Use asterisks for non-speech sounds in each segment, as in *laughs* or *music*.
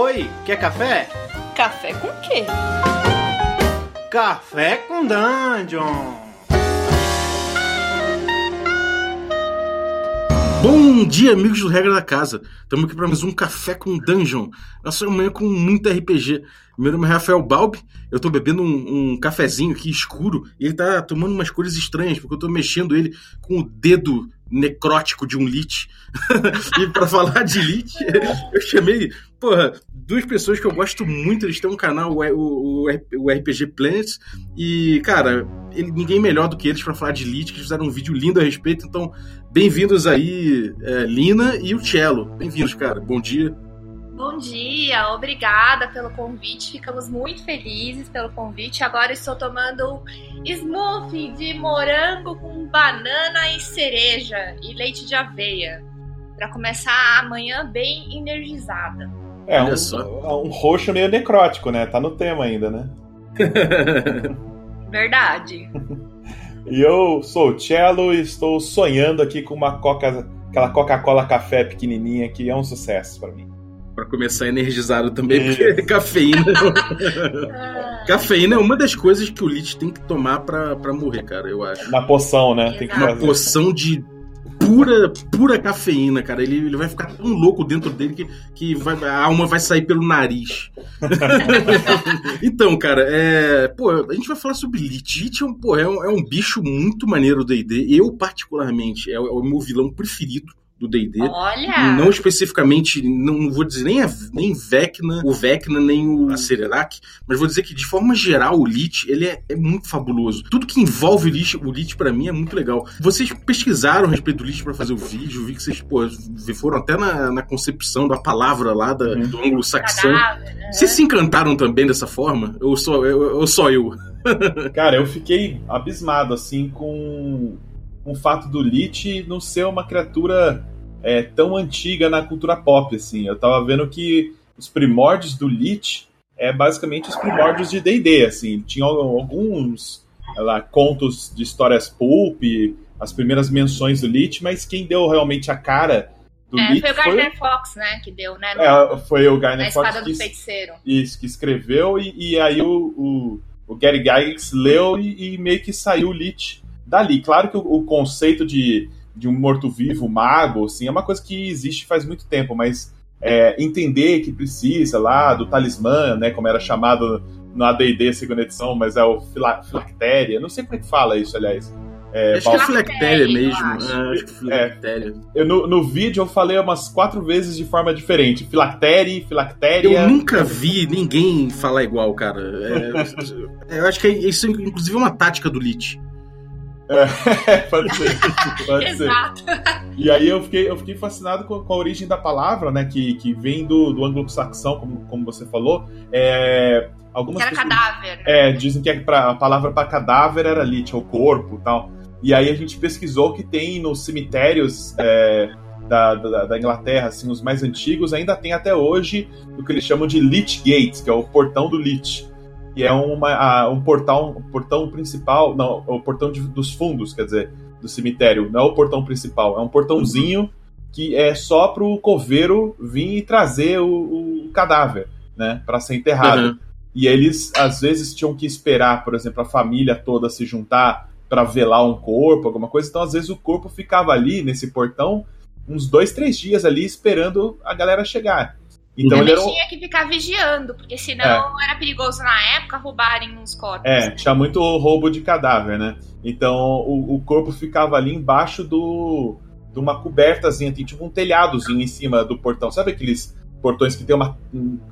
Oi, quer café? Café com quê? Café com Dungeon! Bom dia, amigos do Regra da Casa. Estamos aqui para mais um Café com Dungeon. Nossa manhã com muito RPG. Meu nome é Rafael Balbi. Eu estou bebendo um, um, cafezinho aqui escuro e ele está tomando umas cores estranhas, porque eu estou mexendo ele com o dedo necrótico de um Lich. *laughs* e para falar de Lich, eu chamei, porra, duas pessoas que eu gosto muito. Eles têm um canal, o, o, o RPG Planets, e, cara, ele, ninguém melhor do que eles para falar de Lich, que fizeram um vídeo lindo a respeito. Então, bem-vindos aí, é, Lina e o Cello. Bem-vindos, cara. Bom dia. Bom dia, obrigada pelo convite. Ficamos muito felizes pelo convite. Agora estou tomando smoothie de morango com banana e cereja e leite de aveia para começar amanhã bem energizada. É um, um roxo meio necrótico, né? Tá no tema ainda, né? *laughs* Verdade. *laughs* e eu sou o Cello e estou sonhando aqui com uma coca, aquela Coca-Cola café pequenininha que é um sucesso para mim para começar energizado também, porque cafeína. *laughs* cafeína é uma das coisas que o Lich tem que tomar para morrer, cara, eu acho. Uma poção, né? Tem que uma fazer. poção de pura, pura cafeína, cara. Ele, ele vai ficar tão louco dentro dele que, que vai, a alma vai sair pelo nariz. *laughs* então, cara, é, pô, a gente vai falar sobre Lich. Lich é um, pô, é um, é um bicho muito maneiro do D&D. Eu, particularmente, é, é o meu vilão preferido do D&D. Olha! Não especificamente, não vou dizer nem, a, nem Vecna, o Vecna, nem o Acererac, mas vou dizer que de forma geral o Lich, ele é, é muito fabuloso. Tudo que envolve o Lich, o Lich para mim é muito legal. Vocês pesquisaram a respeito do Lich para fazer o vídeo, vi que vocês pô, foram até na, na concepção da palavra lá da, uhum. do anglo-saxão. Né? Vocês se encantaram também dessa forma? Ou só eu? Ou só eu? *laughs* Cara, eu fiquei abismado assim com o fato do Lich não ser uma criatura é, tão antiga na cultura pop, assim. Eu tava vendo que os primórdios do Lich é basicamente os primórdios de D&D, assim. Tinha alguns lá, contos de histórias pulp, as primeiras menções do Lich, mas quem deu realmente a cara do é, Lich foi o Garner foi... Fox, né, que deu, né? No... É, foi o Garner Fox que, do feiticeiro. Isso, que escreveu, e, e aí o, o, o, Gary Gygax leu e, e meio que saiu o Lich dali. Claro que o, o conceito de, de um morto-vivo mago, assim, é uma coisa que existe faz muito tempo, mas é, entender que precisa lá do talismã, né, como era chamado no AD&D segunda edição, mas é o fila, filactéria, não sei como é que fala isso, aliás. É, acho que é filactéria mesmo. Acho. Ah, acho que filactéria. É, eu, no, no vídeo eu falei umas quatro vezes de forma diferente. Filactéria, filactéria. Eu nunca vi ninguém falar igual, cara. É, *laughs* eu acho que isso é inclusive uma tática do Lich. É, *laughs* pode ser. Pode ser. E aí eu fiquei, eu fiquei fascinado com, com, a origem da palavra, né? Que, que vem do, do anglo-saxão, como, como você falou. É, algumas que era pessoas, cadáver. Né? É, dizem que a palavra para cadáver era lit, o corpo tal. E aí a gente pesquisou que tem nos cemitérios é, da, da, da, Inglaterra, assim, os mais antigos, ainda tem até hoje o que eles chamam de Lich Gate, que é o portão do Lich que é uma, a, um portal, um portão principal, não, o portão de, dos fundos, quer dizer, do cemitério, não é o portão principal, é um portãozinho que é só para o coveiro vir e trazer o, o cadáver, né, para ser enterrado. Uhum. E eles às vezes tinham que esperar, por exemplo, a família toda se juntar para velar um corpo, alguma coisa. Então às vezes o corpo ficava ali nesse portão uns dois, três dias ali esperando a galera chegar. Então ele era um... tinha que ficar vigiando, porque senão é. era perigoso na época roubarem uns corpos. É, tinha muito roubo de cadáver, né? Então o, o corpo ficava ali embaixo do de uma cobertazinha, tem tipo um telhadozinho em cima do portão. Sabe aqueles portões que tem uma,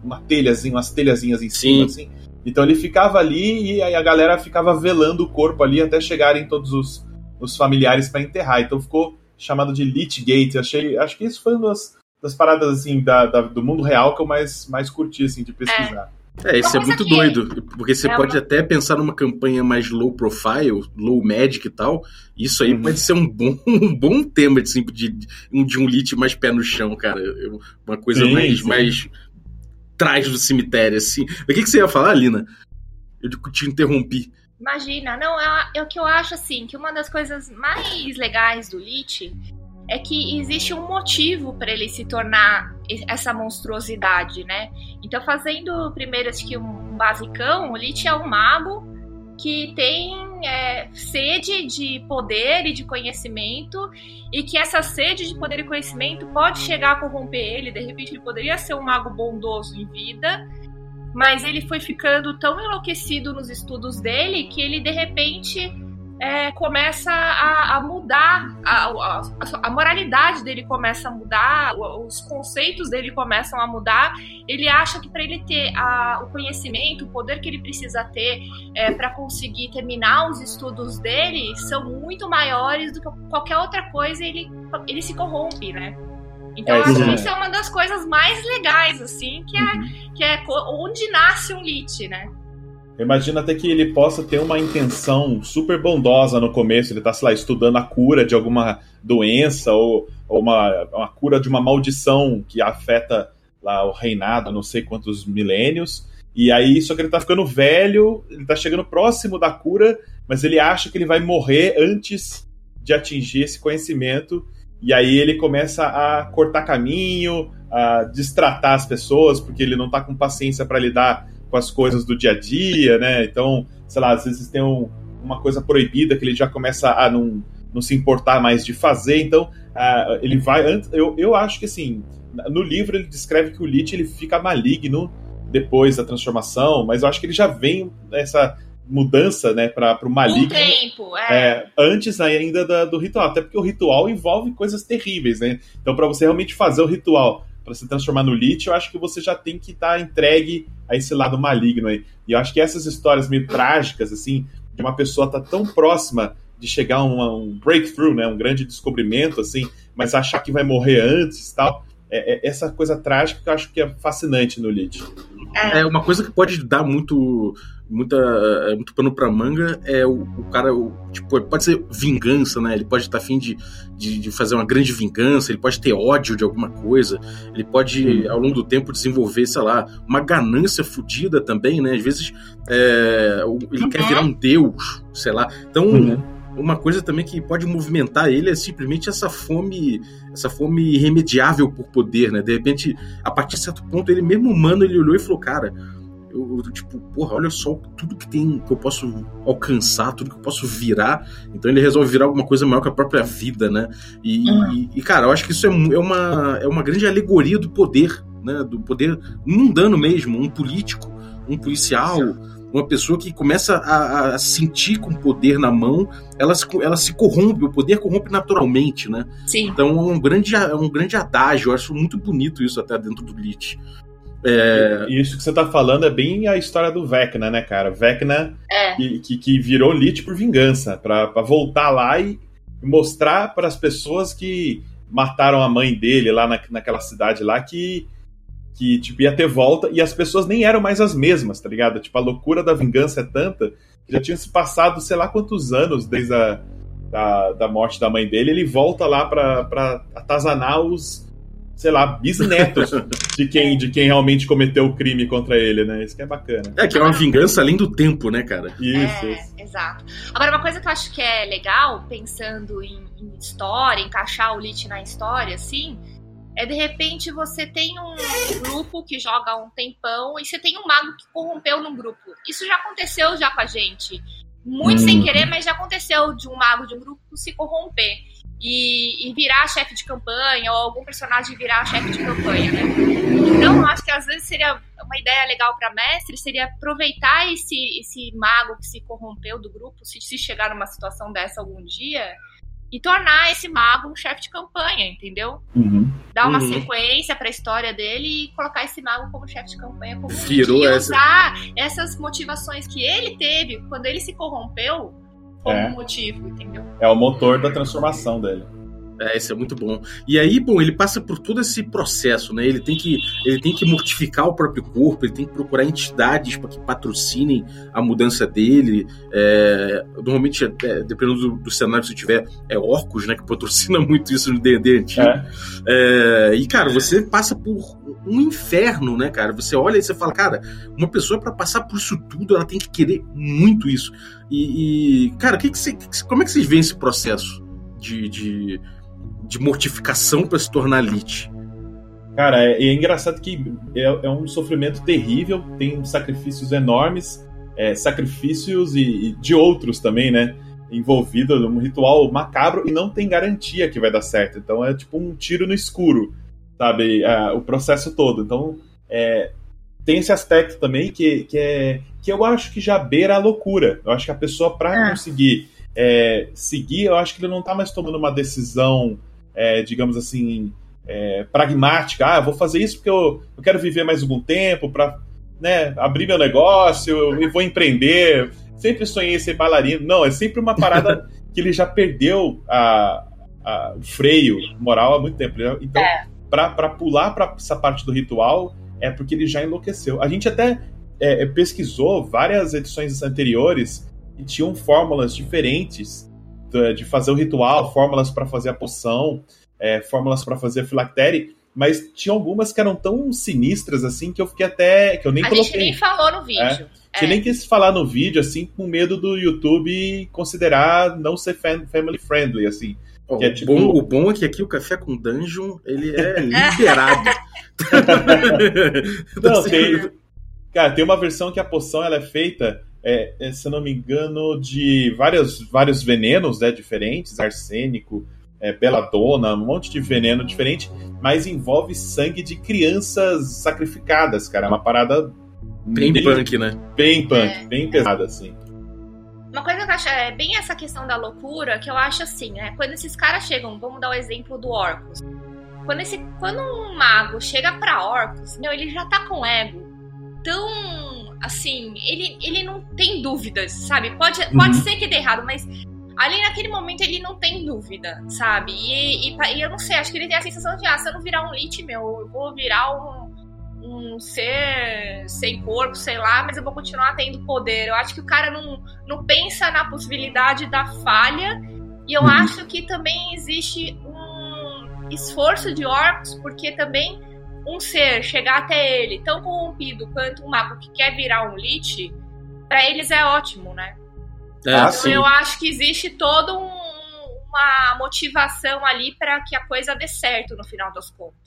uma telhazinha, umas telhazinhas em cima, Sim. assim? Então ele ficava ali e aí a galera ficava velando o corpo ali até chegarem todos os, os familiares para enterrar. Então ficou chamado de Lich Gate. Achei, acho que isso foi uma das das paradas assim da, da, do mundo real que eu mais, mais curti assim, de pesquisar. É, isso é muito doido, porque você é pode uma... até pensar numa campanha mais low profile, low magic e tal. Isso aí uhum. pode ser um bom, *laughs* um bom tema de, de, de um lit mais pé no chão, cara. Uma coisa sim, mais, sim. mais trás do cemitério, assim. O que, que você ia falar, Lina? Eu te interrompi. Imagina, não, é, é o que eu acho assim, que uma das coisas mais legais do Lit é que existe um motivo para ele se tornar essa monstruosidade, né? Então, fazendo primeiro acho que um basicão, o Lich é um mago que tem é, sede de poder e de conhecimento, e que essa sede de poder e conhecimento pode chegar a corromper ele. De repente, ele poderia ser um mago bondoso em vida, mas ele foi ficando tão enlouquecido nos estudos dele que ele, de repente, é, começa a, a mudar, a, a, a, moralidade dele começa a mudar, os conceitos dele começam a mudar. Ele acha que para ele ter o conhecimento, o poder que ele precisa ter é, para conseguir terminar os estudos dele são muito maiores do que qualquer outra coisa. Ele, ele se corrompe, né? Então, é, acho que isso é uma das coisas mais legais, assim, que é, uhum. que é onde nasce um lit, né? Imagina até que ele possa ter uma intenção super bondosa no começo, ele está, sei lá, estudando a cura de alguma doença ou, ou uma, uma cura de uma maldição que afeta lá o reinado, não sei quantos milênios. E aí, só que ele está ficando velho, ele está chegando próximo da cura, mas ele acha que ele vai morrer antes de atingir esse conhecimento. E aí ele começa a cortar caminho, a distratar as pessoas, porque ele não está com paciência para lidar com as coisas do dia a dia, né? Então, sei lá, às vezes tem um, uma coisa proibida que ele já começa a não, não se importar mais de fazer. Então, uh, ele vai. Eu, eu acho que assim, no livro ele descreve que o Lich ele fica maligno depois da transformação, mas eu acho que ele já vem essa mudança, né, para o maligno. Um tempo, é. é antes ainda da, do ritual, até porque o ritual envolve coisas terríveis, né? Então, para você realmente fazer o ritual para se transformar no Lich, eu acho que você já tem que estar tá entregue a esse lado maligno aí. E eu acho que essas histórias meio trágicas, assim, de uma pessoa estar tá tão próxima de chegar a um, breakthrough, né, um grande descobrimento, assim, mas achar que vai morrer antes tal, é, é essa coisa trágica que eu acho que é fascinante no Lich. É uma coisa que pode dar muito muita, é, muito pano pra manga é o, o cara, o, tipo, pode ser vingança, né? Ele pode estar afim de, de, de, fazer uma grande vingança, ele pode ter ódio de alguma coisa, ele pode, ao longo do tempo, desenvolver, sei lá, uma ganância fodida também, né? Às vezes é, ele uhum. quer virar um deus, sei lá. Então. Uhum uma coisa também que pode movimentar ele é simplesmente essa fome, essa fome irremediável por poder, né? De repente, a partir de certo ponto, ele mesmo humano, ele olhou e falou, cara, eu, eu, tipo, porra, olha só tudo que tem que eu posso alcançar, tudo que eu posso virar. Então ele resolve virar alguma coisa maior que a própria vida, né? E, uhum. e, e cara, eu acho que isso é, é, uma, é uma grande alegoria do poder, né? Do poder mundano mesmo, um político, um policial. Uma pessoa que começa a, a sentir com o poder na mão, ela se, ela se corrompe, o poder corrompe naturalmente, né? Sim. Então é um grande, é um grande adágio, eu acho muito bonito isso até dentro do Lich. É... Isso que você tá falando é bem a história do Vecna, né, cara? Vecna é. que, que, que, virou Lich por vingança, para voltar lá e mostrar para as pessoas que mataram a mãe dele lá na, naquela cidade lá que, que tipo, ia ter volta e as pessoas nem eram mais as mesmas, tá ligado? Tipo, a loucura da vingança é tanta que já tinha se passado sei lá quantos anos desde a da, da morte da mãe dele, ele volta lá para atazanar os sei lá, bisnetos de quem, de quem realmente cometeu o crime contra ele, né? Isso que é bacana. É, que é uma vingança além do tempo, né, cara? Isso, é, isso. Exato. Agora, uma coisa que eu acho que é legal, pensando em, em história, encaixar o Lich na história, assim, é de repente você tem um grupo que joga um tempão e você tem um mago que corrompeu num grupo. Isso já aconteceu já com a gente. Muito hum. sem querer, mas já aconteceu de um mago de um grupo se corromper e, e virar chefe de campanha, ou algum personagem virar chefe de campanha, né? Então, acho que às vezes seria uma ideia legal para mestre seria aproveitar esse, esse mago que se corrompeu do grupo, se, se chegar numa situação dessa algum dia, e tornar esse mago um chefe de campanha, entendeu? Uhum. Dar uma uhum. sequência para a história dele e colocar esse mago como chefe de campanha, como Virou e essa... usar essas motivações que ele teve quando ele se corrompeu como é. motivo, entendeu? É o motor da transformação dele. É, isso é muito bom. E aí, bom, ele passa por todo esse processo, né? Ele tem que, ele tem que mortificar o próprio corpo, ele tem que procurar entidades para que patrocinem a mudança dele. É, normalmente, é, dependendo do, do, cenário se tiver, é orcos, né? Que patrocina *laughs* muito isso no D&D antigo. É. é. e, cara, você passa por um inferno, né, cara? Você olha e você fala, cara, uma pessoa para passar por isso tudo, ela tem que querer muito isso. E, e cara, que que como é que vocês veem esse processo de, de de mortificação para se tornar Lich? Cara, é, é engraçado que é, é, um sofrimento terrível, tem sacrifícios enormes, é, sacrifícios e, e, de outros também, né? Envolvido num ritual macabro e não tem garantia que vai dar certo. Então é tipo um tiro no escuro, sabe? É, o processo todo. Então é, tem esse aspecto também que, que, é, que eu acho que já beira a loucura. Eu acho que a pessoa, para conseguir é, seguir, eu acho que ele não está mais tomando uma decisão, é, digamos assim, é, pragmática. Ah, eu vou fazer isso porque eu, eu quero viver mais algum tempo para né, abrir meu negócio e vou empreender. Sempre sonhei ser bailarino. Não, é sempre uma parada *laughs* que ele já perdeu a, a, o freio moral há muito tempo. Então, é. para pular para essa parte do ritual, é porque ele já enlouqueceu. A gente até é, pesquisou várias edições anteriores e tinham fórmulas diferentes de fazer o ritual, fórmulas para fazer a poção, é, fórmulas para fazer a filactéria, mas tinha algumas que eram tão sinistras assim que eu fiquei até. que eu nem a coloquei. gente nem falou no vídeo. É, é. Que nem quis falar no vídeo, assim, com medo do YouTube considerar não ser family friendly, assim. Oh, é, tipo... bom, o bom é que aqui o Café com Dungeon, ele é *laughs* liberado. *laughs* não, *laughs* tem, cara, tem uma versão que a poção ela é feita é, é, se eu não me engano, de vários, vários venenos né, diferentes, arsênico, é, beladona, um monte de veneno diferente, mas envolve sangue de crianças sacrificadas, cara. É uma parada. Bem, bem punk, né? Bem punk, é. bem pesada, assim. Uma coisa que eu acho é bem essa questão da loucura, que eu acho assim, né? Quando esses caras chegam, vamos dar o exemplo do Orcus. Quando, esse, quando um mago chega pra Orcus, meu, ele já tá com ego tão assim, ele, ele não tem dúvidas, sabe? Pode, pode uhum. ser que dê errado, mas ali naquele momento ele não tem dúvida, sabe? E, e, e, eu não sei, acho que ele tem a sensação de, ah, se eu não virar um lit, meu, eu vou virar um, um ser sem corpo, sei lá, mas eu vou continuar tendo poder. Eu acho que o cara não, não pensa na possibilidade da falha, e eu uhum. acho que também existe um esforço de orcs, porque também um ser chegar até ele tão corrompido quanto um mago que quer virar um lich, para eles é ótimo, né? É, então sim. eu acho que existe toda um, uma motivação ali para que a coisa dê certo no final das contas.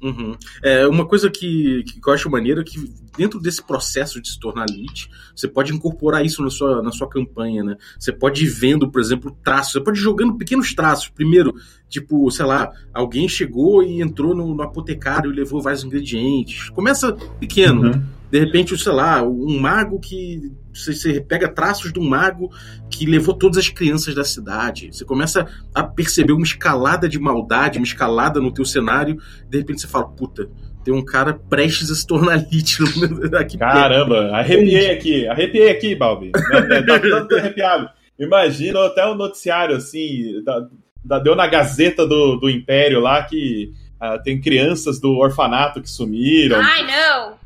Uhum. É, uma coisa que, que eu acho maneira é que dentro desse processo de se tornar elite, você pode incorporar isso na sua, na sua campanha, né? Você pode ir vendo, por exemplo, traços, você pode ir jogando pequenos traços. Primeiro, tipo, sei lá, alguém chegou e entrou no, no apotecário e levou vários ingredientes. Começa pequeno. Uhum de repente, sei lá, um mago que. Você pega traços de um mago que levou todas as crianças da cidade. Você começa a perceber uma escalada de maldade, uma escalada no teu cenário. De repente você fala, puta, tem um cara prestes a se tornar lit *laughs* aqui Caramba, arrepiei aqui, arrepiei aqui, Balbi. Tá tanto arrepiado. Imagina até o um noticiário assim, da, da, deu na Gazeta do, do Império lá que Uh, tem crianças do orfanato que sumiram. Ai, não!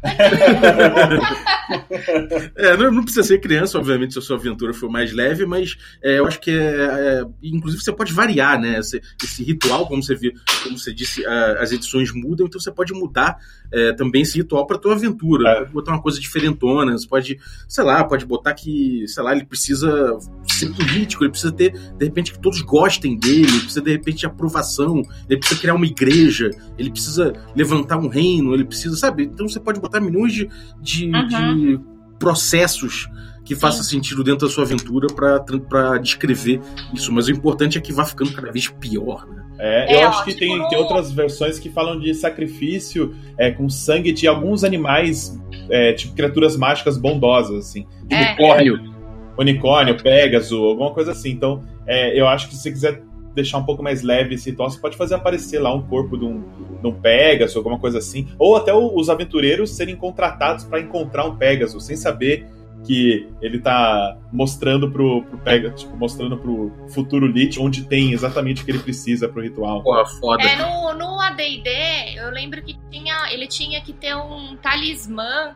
é, não, não, precisa ser criança, obviamente, se a sua aventura for mais leve, mas é, eu acho que é, é, Inclusive, você pode variar, né? Esse, esse, ritual, como você viu, como você disse, as edições mudam, então você pode mudar é, também esse ritual para tua aventura. É. Pode botar uma coisa diferentona, você pode, sei lá, pode botar que, sei lá, ele precisa ser político, ele precisa ter, de repente, que todos gostem dele, ele precisa, de repente, de aprovação, ele precisa criar uma igreja, ele precisa levantar um reino, ele precisa, sabe? Então você pode botar milhões de, de, uhum. de processos que faça sentido dentro da sua aventura para descrever isso. Mas o importante é que vá ficando cada vez pior, né? É, eu é, acho ó, que tipo tem, tem outras versões que falam de sacrifício é, com sangue de alguns animais, é, tipo criaturas mágicas bondosas, assim. É. Unicórnio. Unicórnio, Pégaso, alguma coisa assim. Então, é, eu acho que se você quiser deixar um pouco mais leve esse ritual, você pode fazer aparecer lá um corpo de um, de um Pegasus, alguma coisa assim. Ou até os aventureiros serem contratados para encontrar um Pegasus, sem saber que ele tá mostrando pro, pro Pegasus, tipo, mostrando pro futuro Lich onde tem exatamente o que ele precisa pro ritual. Porra, foda. É, no, no AD&D, eu lembro que tinha, ele tinha que ter um talismã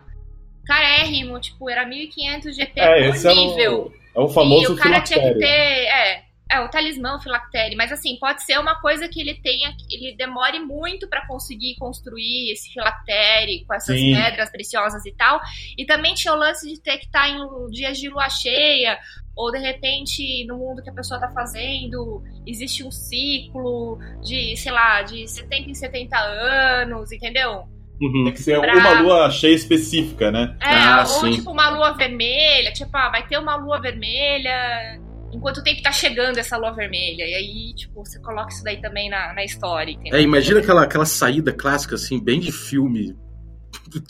carérrimo, tipo, era 1500 GP é, por nível. É o, é o famoso E o cara tinha que ter, é, É, o talismã, o filactério, mas assim, pode ser uma coisa que ele tenha, ele demore muito para conseguir construir esse filactério com essas Sim. pedras preciosas e tal. E também tinha o lance de ter que estar em dias de lua cheia, ou de repente no mundo que a pessoa tá fazendo, existe um ciclo de, sei lá, de 70 em 70 anos, entendeu? Uhum. Tem que ser Pra- uma lua cheia específica, né? É, Ah, ou sim. tipo uma lua vermelha, tipo, ah, vai ter uma lua vermelha enquanto tem que tá chegando essa lua vermelha. E aí, tipo, você coloca isso daí também na, na história, entendeu? É, imagina aquela, aquela saída clássica, assim, bem de filme.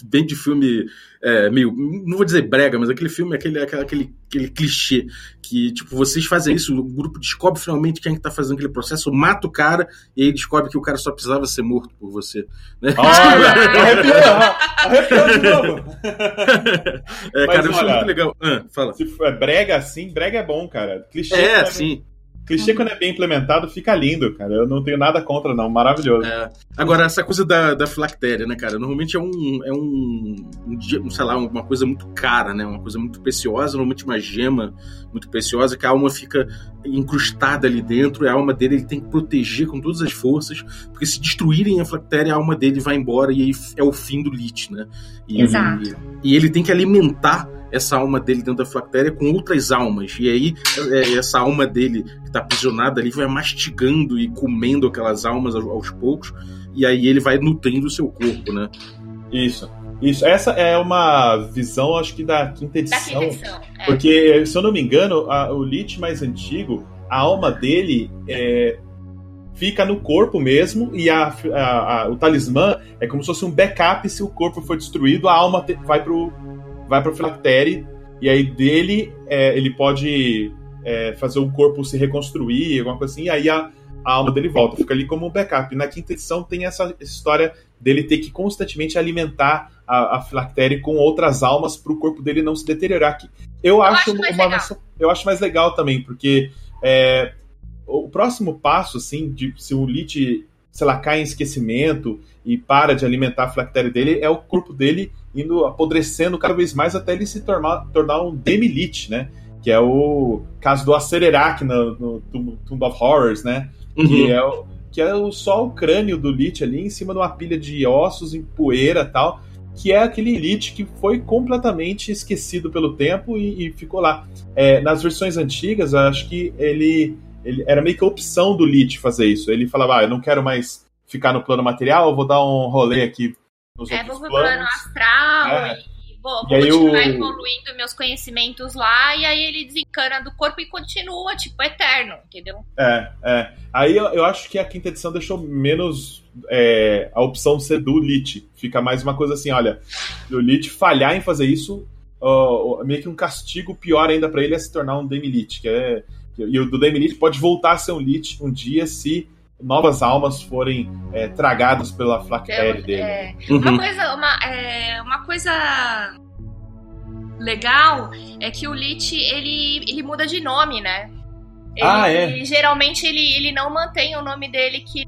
Bem de filme é, meio. Não vou dizer brega, mas aquele filme, aquele, aquele, aquele, aquele clichê. Que, tipo, vocês fazem isso, o grupo descobre finalmente quem é que tá fazendo aquele processo, mata o cara, e aí descobre que o cara só precisava ser morto por você. Né? Olha, *laughs* arrepiou, *laughs* arrepiou de novo. é, Mas cara, eu achei olha- muito legal. Ah, fala. Se for- é brega assim, brega é bom, cara. Clichê, É, sim. Clichê quando é bem implementado fica lindo, cara. Eu não tenho nada contra, não. Maravilhoso. É. Agora, essa coisa da, da filactéria, né, cara? Normalmente é um, é um, um, sei lá, uma coisa muito cara, né? Uma coisa muito preciosa, normalmente uma gema muito preciosa, que a alma fica incrustada ali dentro, e a alma dele ele tem que proteger com todas as forças, porque se destruírem a filactéria, a alma dele vai embora e aí é o fim do Lich, né? E, Exato. E, ele tem que alimentar essa alma dele dentro da filactéria com outras almas. E aí, é, essa alma dele que tá aprisionada ali vai mastigando e comendo aquelas almas aos, poucos. E aí ele vai nutrindo o seu corpo, né? Isso. Isso. Essa é uma visão, acho que da quinta Da edição. quinta edição. É. Porque, se eu não me engano, a- o Lich mais antigo, a alma dele é, fica no corpo mesmo, e a, a- a- o talismã é como se fosse um backup se o corpo for destruído, a alma te- vai pro, vai pro Filactéria, e aí dele é, ele pode é, fazer o corpo se reconstruir, alguma coisa assim, e aí a, a alma dele volta, fica ali como um backup. Na quinta edição tem essa história dele ter que constantemente alimentar a, a Filactéria com outras almas para o corpo dele não se deteriorar. Que eu, acho, acho mais uma versão- eu acho mais legal também, porque é, o próximo passo, assim, de se o Lich, sei lá, cai em esquecimento e para de alimentar a Filactéria dele, é o corpo dele indo apodrecendo cada vez mais até ele se tornar, tornar um Demi-Lich, né? Que é o caso do Acererac no, no Tomb Tomb of Horrors, né? Que Uhum. é, o, que é o, só o crânio do Lich ali em cima de uma pilha de ossos em poeira e tal, que é aquele Lich que foi completamente esquecido pelo tempo e, e ficou lá. É, nas versões antigas, acho que ele, ele era meio que a opção do Lich fazer isso. Ele falava, ah, eu não quero mais ficar no plano material, eu vou dar um rolê aqui nos É, outros vou pro plano astral É. e vou, continuar o- evoluindo meus conhecimentos lá, e aí ele desencana do corpo e continua, tipo, eterno, entendeu? É, é. Aí eu, eu acho que a quinta edição deixou menos é, a opção ser do Lich. Fica mais uma coisa assim, olha, o Lich falhar em fazer isso, ó, ó, meio que um castigo pior ainda pra ele é se tornar um Demi-Lich. Que é, e o do Demi-Lich pode voltar a ser um Lich um dia se novas almas forem é, tragadas pela Flactéria dele. É, Uhum. Uma coisa, uma, é, uma coisa legal é que o Lich, ele, ele muda de nome, né? Ele, Ah, é? ele- geralmente ele, ele não mantém o nome dele que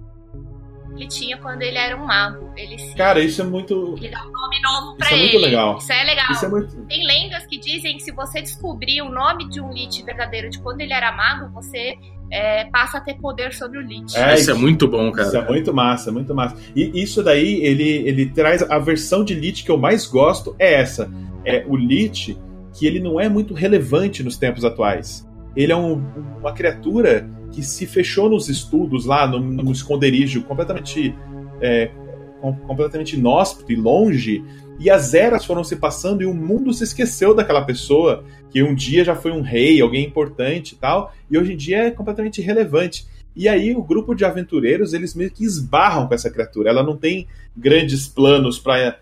ele tinha quando ele era um mago. Ele se, Cara, isso é muito. ele dá um nome novo pra Isso é ele. muito legal. Isso é legal. Isso é muito. Tem lendas que dizem que se você descobrir o nome de um Lich verdadeiro de quando ele era mago, você é, passa a ter poder sobre o Lich. É, Isso é muito bom, Isso cara. é muito massa, muito massa. E isso daí, ele, ele traz a versão de Lich que eu mais gosto é essa. É o Lich que ele não é muito relevante nos tempos atuais. Ele é um- uma criatura que se fechou nos estudos lá, no, no esconderijo, completamente, é, com- completamente inóspito e longe, e as eras foram se passando e o mundo se esqueceu daquela pessoa que um dia já foi um rei, alguém importante e tal, e hoje em dia é completamente irrelevante. E aí o grupo de aventureiros, eles meio que esbarram com essa criatura. Ela não tem grandes planos para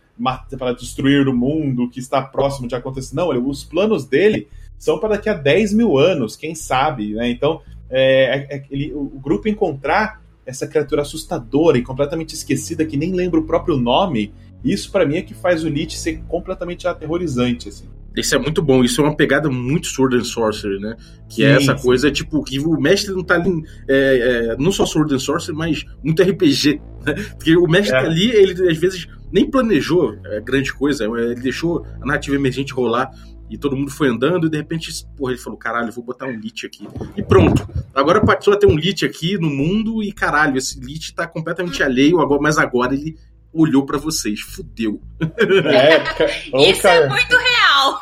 para destruir o mundo que está próximo de acontecer. Não, os planos dele são para daqui a 10 mil anos, quem sabe, né? Então, é, é- é- ele- o, grupo encontrar essa criatura assustadora e completamente esquecida, que nem lembra o próprio nome, isso para mim é que faz o Lich ser completamente aterrorizante, assim. Isso é muito bom. Isso é uma pegada muito Sword and Sorcery, né? Que é Sim, essa sim. coisa, tipo, que o mestre não tá ali. é, é, não só Sword and Sorcery, mas muito RPG. Né? Porque o mestre É. tá ali, ele às vezes nem planejou é, grande coisa, é, ele deixou a narrativa emergente rolar e todo mundo foi andando e de repente, porra, ele falou: caralho, vou botar um lit aqui. E pronto. Agora passou a ter um lit aqui no mundo e caralho, esse lit tá completamente alheio, agora, mas agora ele olhou para vocês. Fudeu. É, Isso é muito real.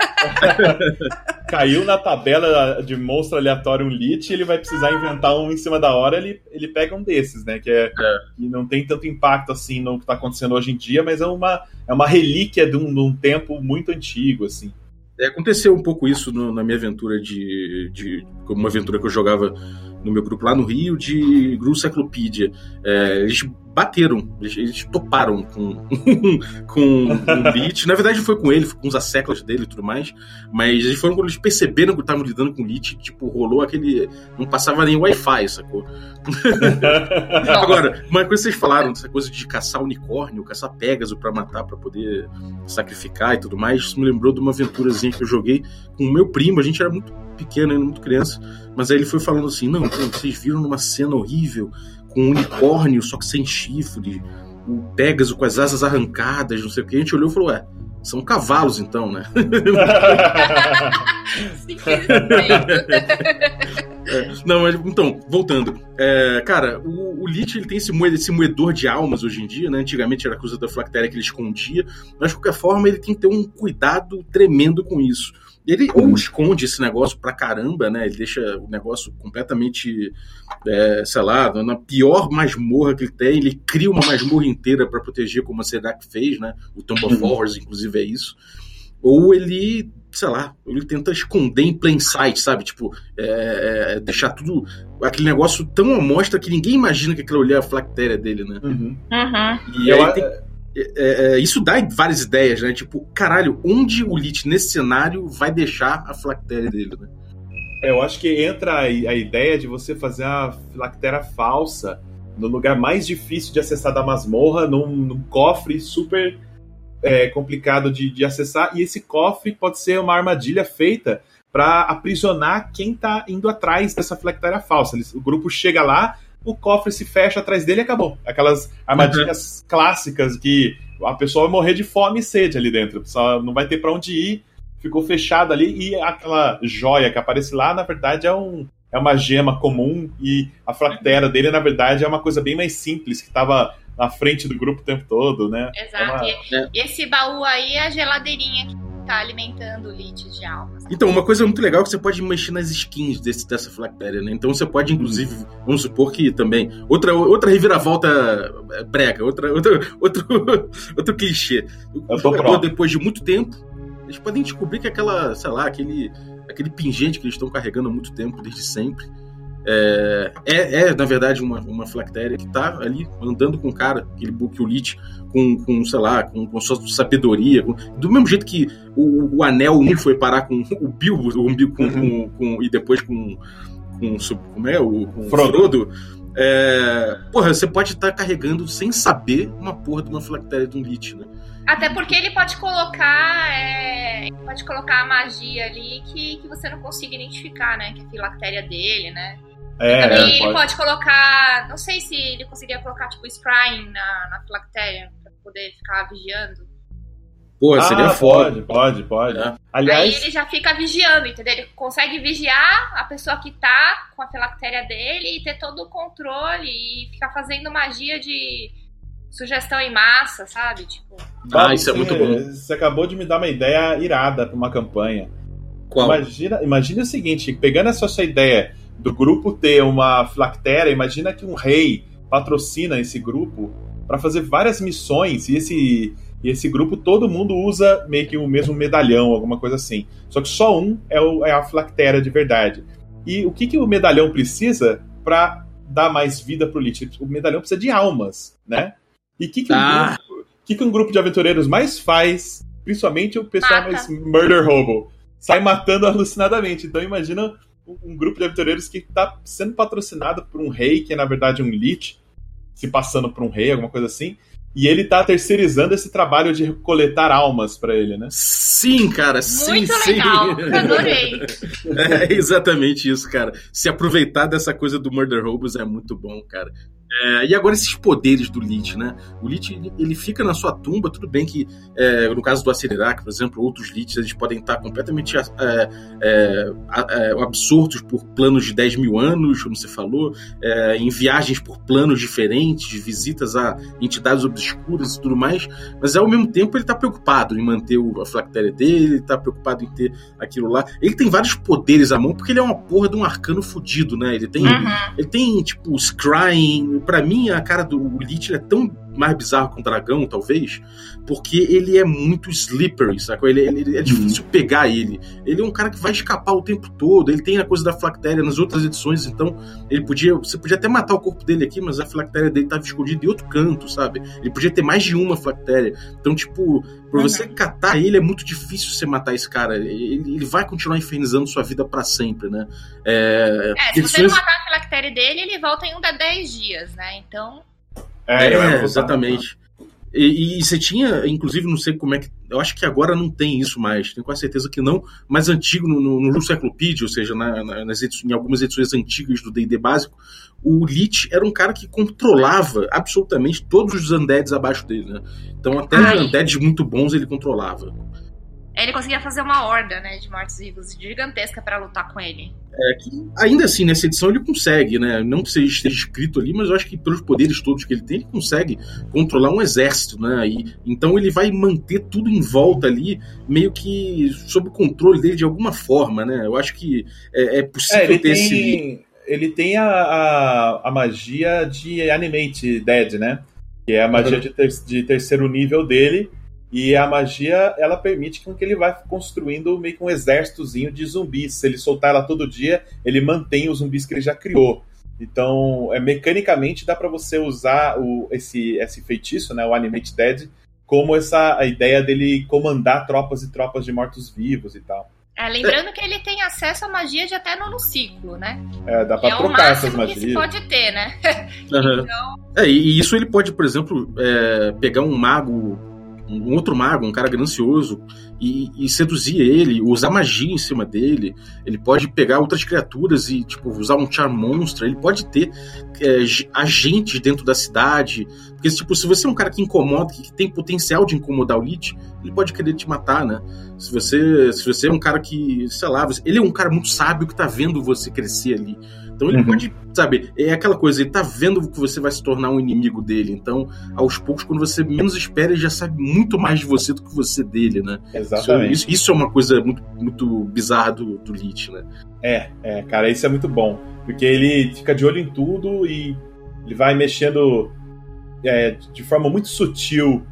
*laughs* Caiu na tabela de monstro aleatório um lit, ele vai precisar inventar um em cima da hora, ele, ele pega um desses, né? Que, é, é. que não tem tanto impacto assim no que tá acontecendo hoje em dia, mas é uma, é uma relíquia de um, de um tempo muito antigo, assim. É, aconteceu um pouco isso no, na minha aventura de, de. como uma aventura que eu jogava no meu grupo lá no Rio, de Gru Cyclopedia. É, eles bateram, eles, eles toparam com, *laughs* com o Lich. Na verdade, foi com ele, foi com os asseclas dele e tudo mais. Mas eles foram quando eles perceberam que estavam lidando com o Lich, tipo, rolou aquele. Não passava nem Wi-Fi, sacou? *laughs* Agora, uma coisa que vocês falaram, essa coisa de caçar unicórnio, caçar Pégaso para matar, para poder sacrificar e tudo mais, isso me lembrou de uma aventurazinha que eu joguei com o meu primo. A gente era muito pequeno, ainda muito criança. Mas aí ele foi falando assim: não, vocês viram numa cena horrível com um unicórnio, só que sem chifre, o Pégaso com as asas arrancadas, não sei o que. A gente olhou e falou: ué, são cavalos então, né? é, *laughs* não, mas, então, voltando. É, cara, o, o Lich ele tem esse, moedor, esse moedor de almas hoje em dia, né? Antigamente era coisa da Flactéria que ele escondia, mas de qualquer forma ele tem que ter um cuidado tremendo com isso. Ele ou esconde esse negócio pra caramba, né? Ele deixa o negócio completamente, é, sei lá, na pior masmorra que ele tem. Ele cria uma masmorra inteira para proteger, como a Sedak fez, né? O Tomb of Horrors, inclusive, é isso. Ou ele, sei lá, ele tenta esconder em plain sight, sabe? Tipo, é, é, deixar tudo. aquele negócio tão à mostra que ninguém imagina que aquilo ali é a flactéria dele, né? Uhum. Uhum. E aí tem é, é, isso dá várias ideias, né? Tipo, caralho, onde o Lich nesse cenário vai deixar a filactéria dele, né? É, eu acho que entra a, a ideia de você fazer a filactéria falsa no lugar mais difícil de acessar da masmorra, num, num cofre super é, complicado de, de, acessar, e esse cofre pode ser uma armadilha feita para aprisionar quem tá indo atrás dessa filactéria falsa. o grupo chega lá, o cofre se fecha atrás dele e acabou. Aquelas armadilhas uhum. clássicas que a pessoa vai morrer de fome e sede ali dentro. Só não vai ter para onde ir, ficou fechado ali e aquela joia que aparece lá, na verdade, é um é uma gema comum e a fratera dele, na verdade, é uma coisa bem mais simples, que estava na frente do grupo o tempo todo, né? Exato. É uma... e, esse baú aí é a geladeirinha que tá alimentando o lit de almas. Então, uma coisa muito legal é que você pode mexer nas skins desse, dessa Flactéria, né? Então você pode, inclusive, vamos supor que também. Outra, outra reviravolta é, brega, outra, outra, outro, *laughs* outro clichê. O jogador, depois de muito tempo, eles podem descobrir que aquela, sei lá, aquele, aquele pingente que eles estão carregando há muito tempo, desde sempre é, é, é, na verdade, uma, uma flactéria que tá ali andando com o cara, aquele Lich, com, com, sei lá, com, com sua sabedoria. Com, do mesmo jeito que o, o Anel 1 foi parar com o Bilbo, o, com, com, com, e depois com, com, como é, o com Frodo. Frodo é, porra, você pode estar tá carregando sem saber uma porra de uma flactéria de um Lich, né? Até porque ele pode colocar. É, pode colocar a magia ali que, que você não consiga identificar, né? Que é a filactéria dele, né? É, também é, ele pode. pode. colocar. Não sei se ele conseguiria colocar, tipo, scrying na, na Flactéria pra poder ficar vigiando. Pô, seria ah, foda. Pode, pode, pode. É. Aliás... Aí ele já fica vigiando, entendeu? Ele consegue vigiar a pessoa que tá com a filactéria dele e ter todo o controle e ficar fazendo magia de sugestão em massa, sabe? Tipo. Ah, isso é muito bom. Você acabou de me dar uma ideia irada pra uma campanha. Qual? Imagina, imagina o seguinte, pegando essa sua ideia do grupo ter uma flactéria, imagina que um rei patrocina esse grupo para fazer várias missões e esse, e esse grupo todo mundo usa meio que o mesmo medalhão, alguma coisa assim. Só que só um é, o, é a flactéria de verdade. E o que, que o medalhão precisa para dar mais vida pro Lich? O medalhão precisa de almas, né? E o que, que, ah. um grupo, que, que um grupo de aventureiros mais faz, principalmente o pessoal Mata. mais murder hobo? Sai matando *laughs* alucinadamente. Então imagina um grupo de aventureiros que está sendo patrocinado por um rei, que é na verdade um lich, se passando por um rei, alguma coisa assim. E ele tá terceirizando esse trabalho de coletar almas para ele, né? Sim, cara, sim, Muito sim. legal, adorei. *laughs* É exatamente isso, cara. Se aproveitar dessa coisa do Murder Robos é muito bom, cara. É, e agora esses poderes do Lich, né? O Lich, ele, ele fica na sua tumba, tudo bem que, é, no caso do Acelerak, por exemplo, outros Lichs, eles podem estar completamente é, é, é absortos por planos de 10 mil anos, como você falou, é, em viagens por planos diferentes, visitas a entidades obscuras e tudo mais, mas ao mesmo tempo ele está preocupado em manter a flactéria dele, ele está preocupado em ter aquilo lá. Ele tem vários poderes à mão, porque ele é uma porra de um arcano fudido, né? Ele tem, uhum. ele tem tipo, scrying, para mim, a cara do Lich é tão mais bizarro com o dragão, talvez, porque ele é muito slippery, sacou? Ele, ele, é uhum. difícil pegar ele. Ele é um cara que vai escapar o tempo todo. Ele tem a coisa da flactéria nas outras edições, então ele podia. Você podia até matar o corpo dele aqui, mas a flactéria dele estava escondida em outro canto, sabe? Ele podia ter mais de uma flactéria. Então, tipo, pra uhum. você catar ele é muito difícil você matar esse cara. Ele, ele vai continuar infernizando sua vida para sempre, né? É, é se você não matar a flactéria dele, ele volta em um da 10 dias, né? Então. É, é exatamente. E, e, você tinha, inclusive, não sei como é que. Eu acho que agora não tem isso mais, tenho quase certeza que não. Mas antigo, no, no, no ou seja, na, na, nas edições, em algumas edições antigas do DD básico, o Lich era um cara que controlava absolutamente todos os undeads abaixo dele, né? Então, até Ai. undeads muito bons ele controlava. Ele conseguia fazer uma horda, né, de mortos-vivos gigantesca para lutar com ele. É, que, ainda assim, nessa edição ele consegue, né? Não que seja esteja escrito ali, mas eu acho que pelos poderes todos que ele tem, ele consegue controlar um exército, né? E, então ele vai manter tudo em volta ali, meio que sob o controle dele de alguma forma, né? Eu acho que é, é possível é, ter tem... esse. Ele tem a, a, a, magia de Animate Dead, né? Que é a magia uhum. de, ter, de terceiro nível dele e a magia, ela permite com que ele vá construindo meio que um exércitozinho de zumbis. Se ele soltar ela todo dia, ele mantém os zumbis que ele já criou. Então, é, mecanicamente, dá para você usar o, esse, esse feitiço, né, o Animate Dead, como essa a ideia dele comandar tropas e tropas de mortos-vivos e tal. É, lembrando que ele tem acesso à magia de até no ciclo, né? É, dá pra é trocar essas magias. Que se pode ter, né? *laughs* Uhum. então... É, e isso ele pode, por exemplo, é, pegar um mago um outro mago, um cara ganancioso, e, e, seduzir ele, usar magia em cima dele. Ele pode pegar outras criaturas e, tipo, usar um charm monstro. Ele pode ter é, agentes dentro da cidade. Porque, tipo, se você é um cara que incomoda, que tem potencial de incomodar o Lich, ele pode querer te matar, né? Se você, se você é um cara que, sei lá, ele é um cara muito sábio que tá vendo você crescer ali. Então ele uhum. pode, sabe, é aquela coisa, ele tá vendo que você vai se tornar um inimigo dele. Então, aos poucos, quando você menos espera, ele já sabe muito mais de você do que você dele, né? Exatamente. Isso, isso é uma coisa muito, muito bizarra do, do Lich, né? É, é, cara, isso é muito bom. Porque ele fica de olho em tudo e ele vai mexendo é, de forma muito sutil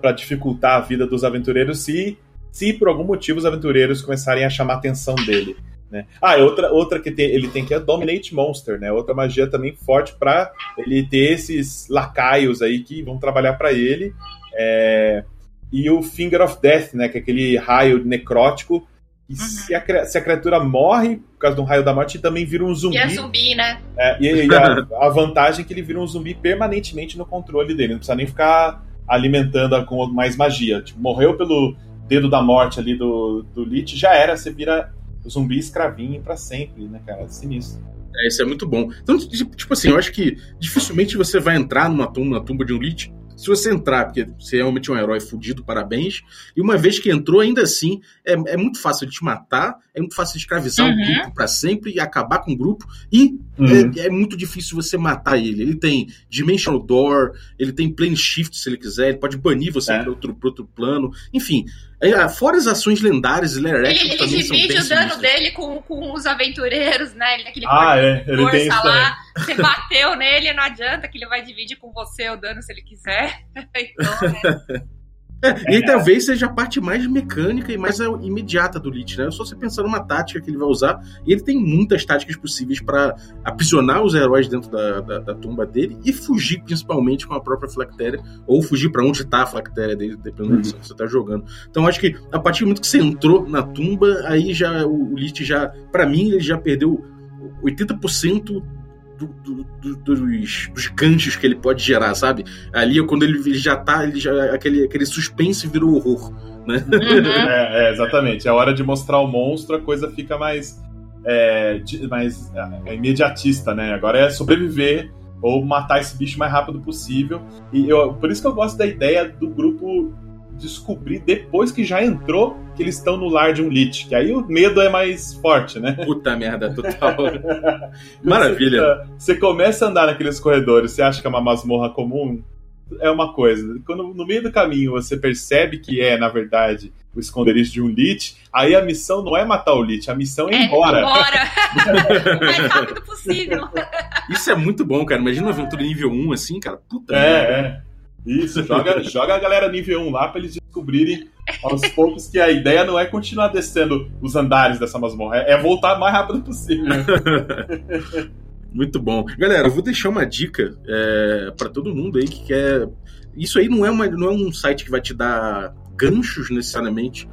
para dificultar a vida dos aventureiros se, se por algum motivo os aventureiros começarem a chamar a atenção dele. Né? Ah, outra, outra que tem, ele tem que é Dominate Monster, né? Outra magia também forte para ele ter esses lacaios aí que vão trabalhar para ele. É... E o Finger of Death, né? Que é aquele raio necrótico. E uhum. se, a, se, a, criatura morre por causa de um raio da morte, também vira um zumbi. E é zumbi, né? É, e, e a, a, vantagem é que ele vira um zumbi permanentemente no controle dele. Não precisa nem ficar alimentando com mais magia. Tipo, morreu pelo dedo da morte ali do, do Lich, já era, você vira o zumbi escravinho para sempre, né, cara? Sinistro. É, isso é muito bom. Então, tipo assim, eu acho que dificilmente você vai entrar numa tumba, na tumba de um Lich se você entrar, porque você é realmente um herói fudido, parabéns. E uma vez que entrou, ainda assim, é, é muito fácil de te matar, é muito fácil de escravizar uhum. um grupo para sempre e acabar com o grupo. E uhum. é, é, muito difícil você matar ele. Ele tem Dimensional Door, ele tem Plane Shift se ele quiser, ele pode banir você é. para outro, outro plano. Enfim, é, fora as ações lendárias e Lair Ele, ele divide o dano dele com, com os aventureiros, né? Ele aquele ah, é. Ele tem isso lá. Você bateu nele, não adianta que ele vai dividir com você o dano se ele quiser. *laughs* então, né? *laughs* É, e talvez seja a parte mais mecânica e mais imediata do Lich, né? É só você pensar numa tática que ele vai usar. E ele tem muitas táticas possíveis para aprisionar os heróis dentro da, da, da, tumba dele e fugir, principalmente, com a própria Flactéria, ou fugir para onde tá a Flactéria dele, dependendo uhum. do que você tá jogando. Então acho que a partir do momento que você entrou na tumba, aí já o, o Lich já, para mim, ele já perdeu 80% do, do, do, dos, dos ganchos que ele pode gerar, sabe? Ali é quando ele, ele já tá, ele já, aquele, aquele suspense virou horror, né? Uhum. *laughs* *laughs* é, é, exatamente. É hora de mostrar o monstro, a coisa fica mais, é, mais é, imediatista, né? Agora é sobreviver ou matar esse bicho o mais rápido possível. E eu, por isso que eu gosto da ideia do grupo descobrir depois que já entrou que eles estão no lar de um Lich. Que aí o medo é mais forte, né? *laughs* Puta merda, total. *laughs* *laughs* Maravilha. Você, você começa a andar naqueles corredores, você acha que é uma masmorra comum, é uma coisa. Quando no meio do caminho você percebe que é, na verdade, o esconderijo de um Lich, aí a missão não é matar o Lich, a missão é ir É, embora. embora. o mais rápido possível. Isso é muito bom, cara. Imagina uma aventura nível 1 assim, cara. Puta merda. É, é. Isso, joga, *laughs* joga a galera nível 1 lá pra eles descobrirem aos poucos que a ideia não é continuar descendo os andares dessa masmorra, é é voltar o mais rápido possível. *laughs* Muito bom. Galera, eu vou deixar uma dica é, para todo mundo aí que quer. Isso aí não é, uma, não é um site que vai te dar ganchos necessariamente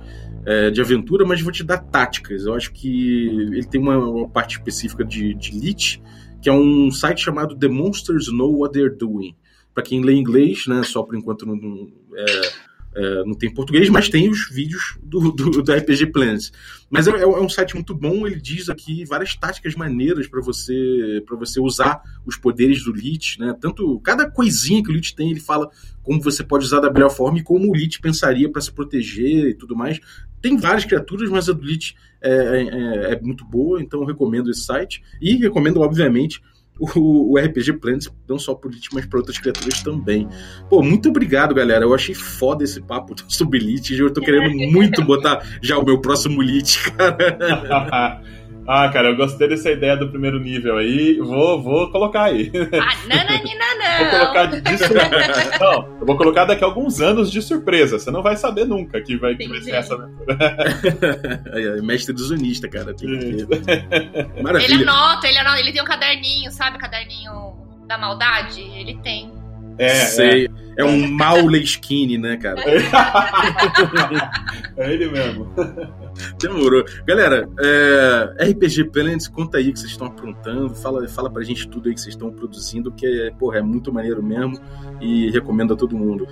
é, de aventura, mas vou te dar táticas. Eu acho que ele tem uma, uma parte específica de, de Lich, que é um site chamado The Monsters Know What They're Doing. Para quem lê inglês, né? Só por enquanto não, não, é, é, não tem português, mas tem os vídeos do, do, do RPG Planet. Mas é, é um site muito bom, ele diz aqui várias táticas maneiras para você para você usar os poderes do Lich, né? Tanto cada coisinha que o Lich tem, ele fala como você pode usar da melhor forma e como o Lich pensaria para se proteger e tudo mais. Tem várias criaturas, mas a do Lich é, é, é muito boa, então recomendo esse site. E recomendo, obviamente, o, o RPG Planet, não só por Lich, mas para outras criaturas também. Pô, muito obrigado, galera. Eu achei foda esse papo *laughs* sobre Lich. Eu tô querendo muito botar já o meu próximo Lich, cara. *laughs* ah, cara, eu gostei dessa ideia do primeiro nível aí. Vou, vou colocar aí. Ah, nananina *laughs* não. Vou colocar de *laughs* surpresa. Não, eu vou colocar daqui a alguns anos de surpresa. Você não vai saber nunca que vai, que vai ser essa aventura. *laughs* É, Mestre do Zunista, cara. Tem que ter. Ele Maravilha. anota, ele anota, ele tem um caderninho, sabe? Caderninho da maldade? Ele tem. É, Sei. É um Mauleskine, né, cara? é ele mesmo. Demorou. Galera, é, RPG Planet, conta aí o que vocês estão aprontando. Fala, fala pra gente tudo aí que vocês estão produzindo, que é, porra, é muito maneiro mesmo. E recomendo a todo mundo.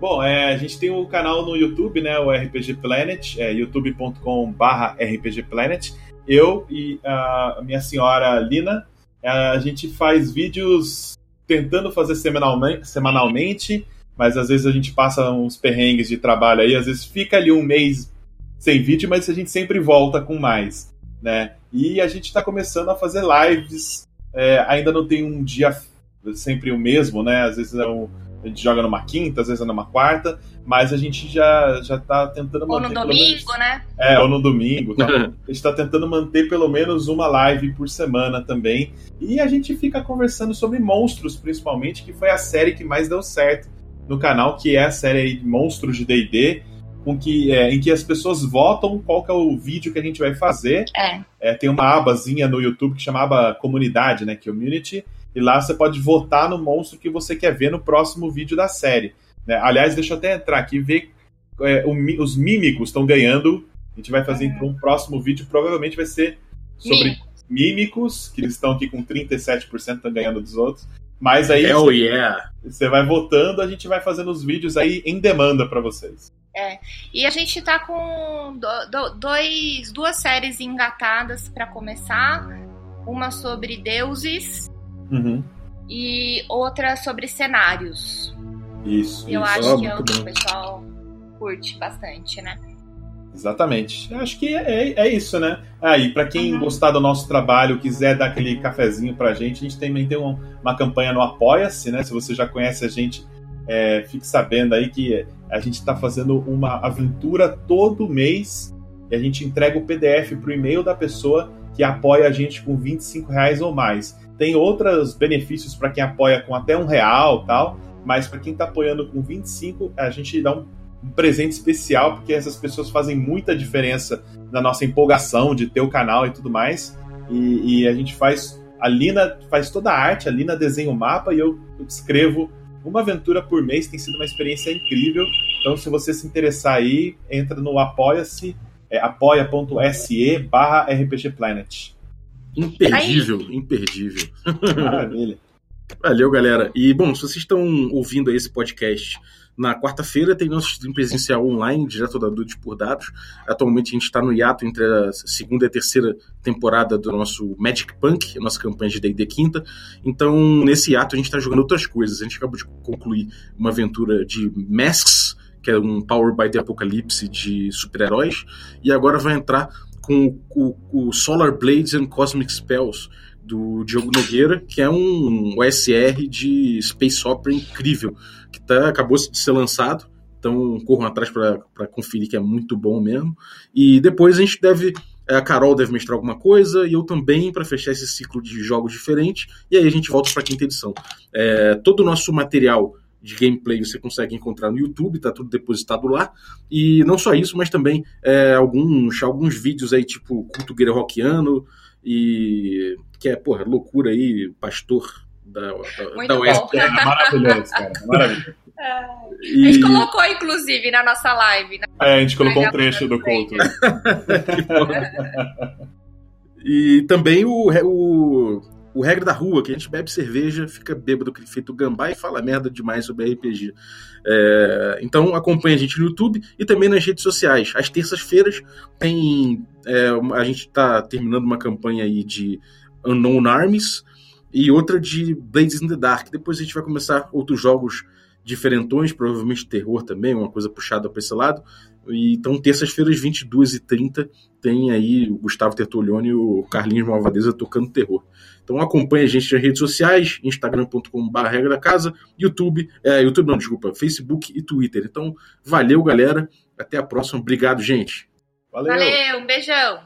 Bom, é, a gente tem um canal no YouTube, né? O RPG Planet, é youtube.com/barra RPG Planet. Eu e a minha senhora Lina, a gente faz vídeos tentando fazer semanalmente, mas às vezes a gente passa uns perrengues de trabalho aí, às vezes fica ali um mês sem vídeo, mas a gente sempre volta com mais, né? E a gente está começando a fazer lives, é, ainda não tem um dia sempre o mesmo, né? Às vezes é um, a gente joga numa quinta, às vezes é numa quarta, mas a gente já, já tá tentando Ou manter. no pelo domingo, menos- né? é, ou no domingo. Tá? *laughs* a gente tá tentando manter pelo menos uma live por semana também. E a gente fica conversando sobre monstros, principalmente, que foi a série que mais deu certo no canal, que é a série aí de Monstros de D&D, com que, é, em que as pessoas votam qual que é o vídeo que a gente vai fazer. É. É, tem uma abazinha no YouTube que chamava Comunidade, né? Community. E lá você pode votar no monstro que você quer ver no próximo vídeo da série. né? Aliás, deixa eu até entrar aqui e ver. é, o os mímicos estão ganhando. A gente vai fazer então, um próximo vídeo, provavelmente vai ser sobre mímicos, que eles estão aqui com 37%, estão ganhando dos outros. Mas aí Hell yeah! você vai votando, a gente vai fazendo os vídeos aí em demanda para vocês. E a gente tá com do- do- dois, duas séries engatadas pra começar. Uma sobre deuses Uhum. e outra sobre cenários. Isso. Eu isso. acho Ó, que é o que o pessoal curte bastante, né? Exatamente. Eu Acho que é, é isso, né? Aí, pra quem Uhum. gostar do nosso trabalho, quiser dar aquele cafezinho pra gente, a gente também tem um- uma campanha no Apoia-se, né? Se você já conhece a gente, é, fique sabendo aí que a gente tá fazendo uma aventura todo mês e a gente entrega o PDF pro e-mail da pessoa que apoia a gente com 25 reais ou mais. Tem outros benefícios para quem apoia com até um real tal, mas para quem tá apoiando com 25, a gente dá um um presente especial, porque essas pessoas fazem muita diferença na nossa empolgação de ter o canal e tudo mais. E, e a gente faz. A Lina faz toda a arte, a Lina desenha o mapa e eu escrevo uma aventura por mês. Tem sido uma experiência incrível. Então, se você se interessar aí, entra no apoia-se, é apoia.se barra RPG Planet. Imperdível, imperdível. Maravilha. Valeu, galera. E, bom, se vocês estão ouvindo aí esse podcast Na quarta-feira tem nosso stream presencial online, direto da Dudes por Dados. Atualmente a gente está no hiato entre a segunda e a terceira temporada do nosso Magic Punk, a nossa campanha de D&D quinta. Então, nesse hiato a gente está jogando outras coisas. A gente acabou de concluir uma aventura de Masks, que é um Power by the Apocalypse de super-heróis, e agora vai entrar com o, o, Solar Blades and Cosmic Spells do Diogo Nogueira, que é um OSR de Space Opera incrível, que tá, acabou de ser lançado, então corram atrás para conferir que é muito bom mesmo. E depois a gente deve a Carol deve mestrar alguma coisa e eu também para fechar esse ciclo de jogos diferentes. E aí a gente volta para a quinta edição. É, todo o nosso material de gameplay você consegue encontrar no YouTube, tá tudo depositado lá. E não só isso, mas também é, alguns, alguns vídeos aí, tipo culto rockiano, e que é, porra, loucura aí, pastor da, da, da West. É maravilhoso, cara. Maravilhoso. *laughs* E... A gente colocou, inclusive, na nossa live. Né? É, a gente colocou um trecho do culto. *laughs* e também o, o o regra da rua, que a gente bebe cerveja, fica bêbado feito gambá e fala merda demais sobre RPG. É, então acompanha a gente no YouTube e também nas redes sociais. Às terças-feiras tem. É, a gente está terminando uma campanha aí de Unknown Arms e outra de Blades in the Dark. Depois a gente vai começar outros jogos diferentões, provavelmente terror também, uma coisa puxada para esse lado. E, então, terças-feiras, 22h30, tem aí o Gustavo Tertulione e o Carlinhos Malvadeza tocando terror. Então acompanhe a gente nas redes sociais, instagram.com.br regra da casa, YouTube, é, YouTube não, desculpa, Facebook e Twitter. Então, valeu, galera. Até a próxima. Obrigado, gente. Valeu, Valeu um beijão.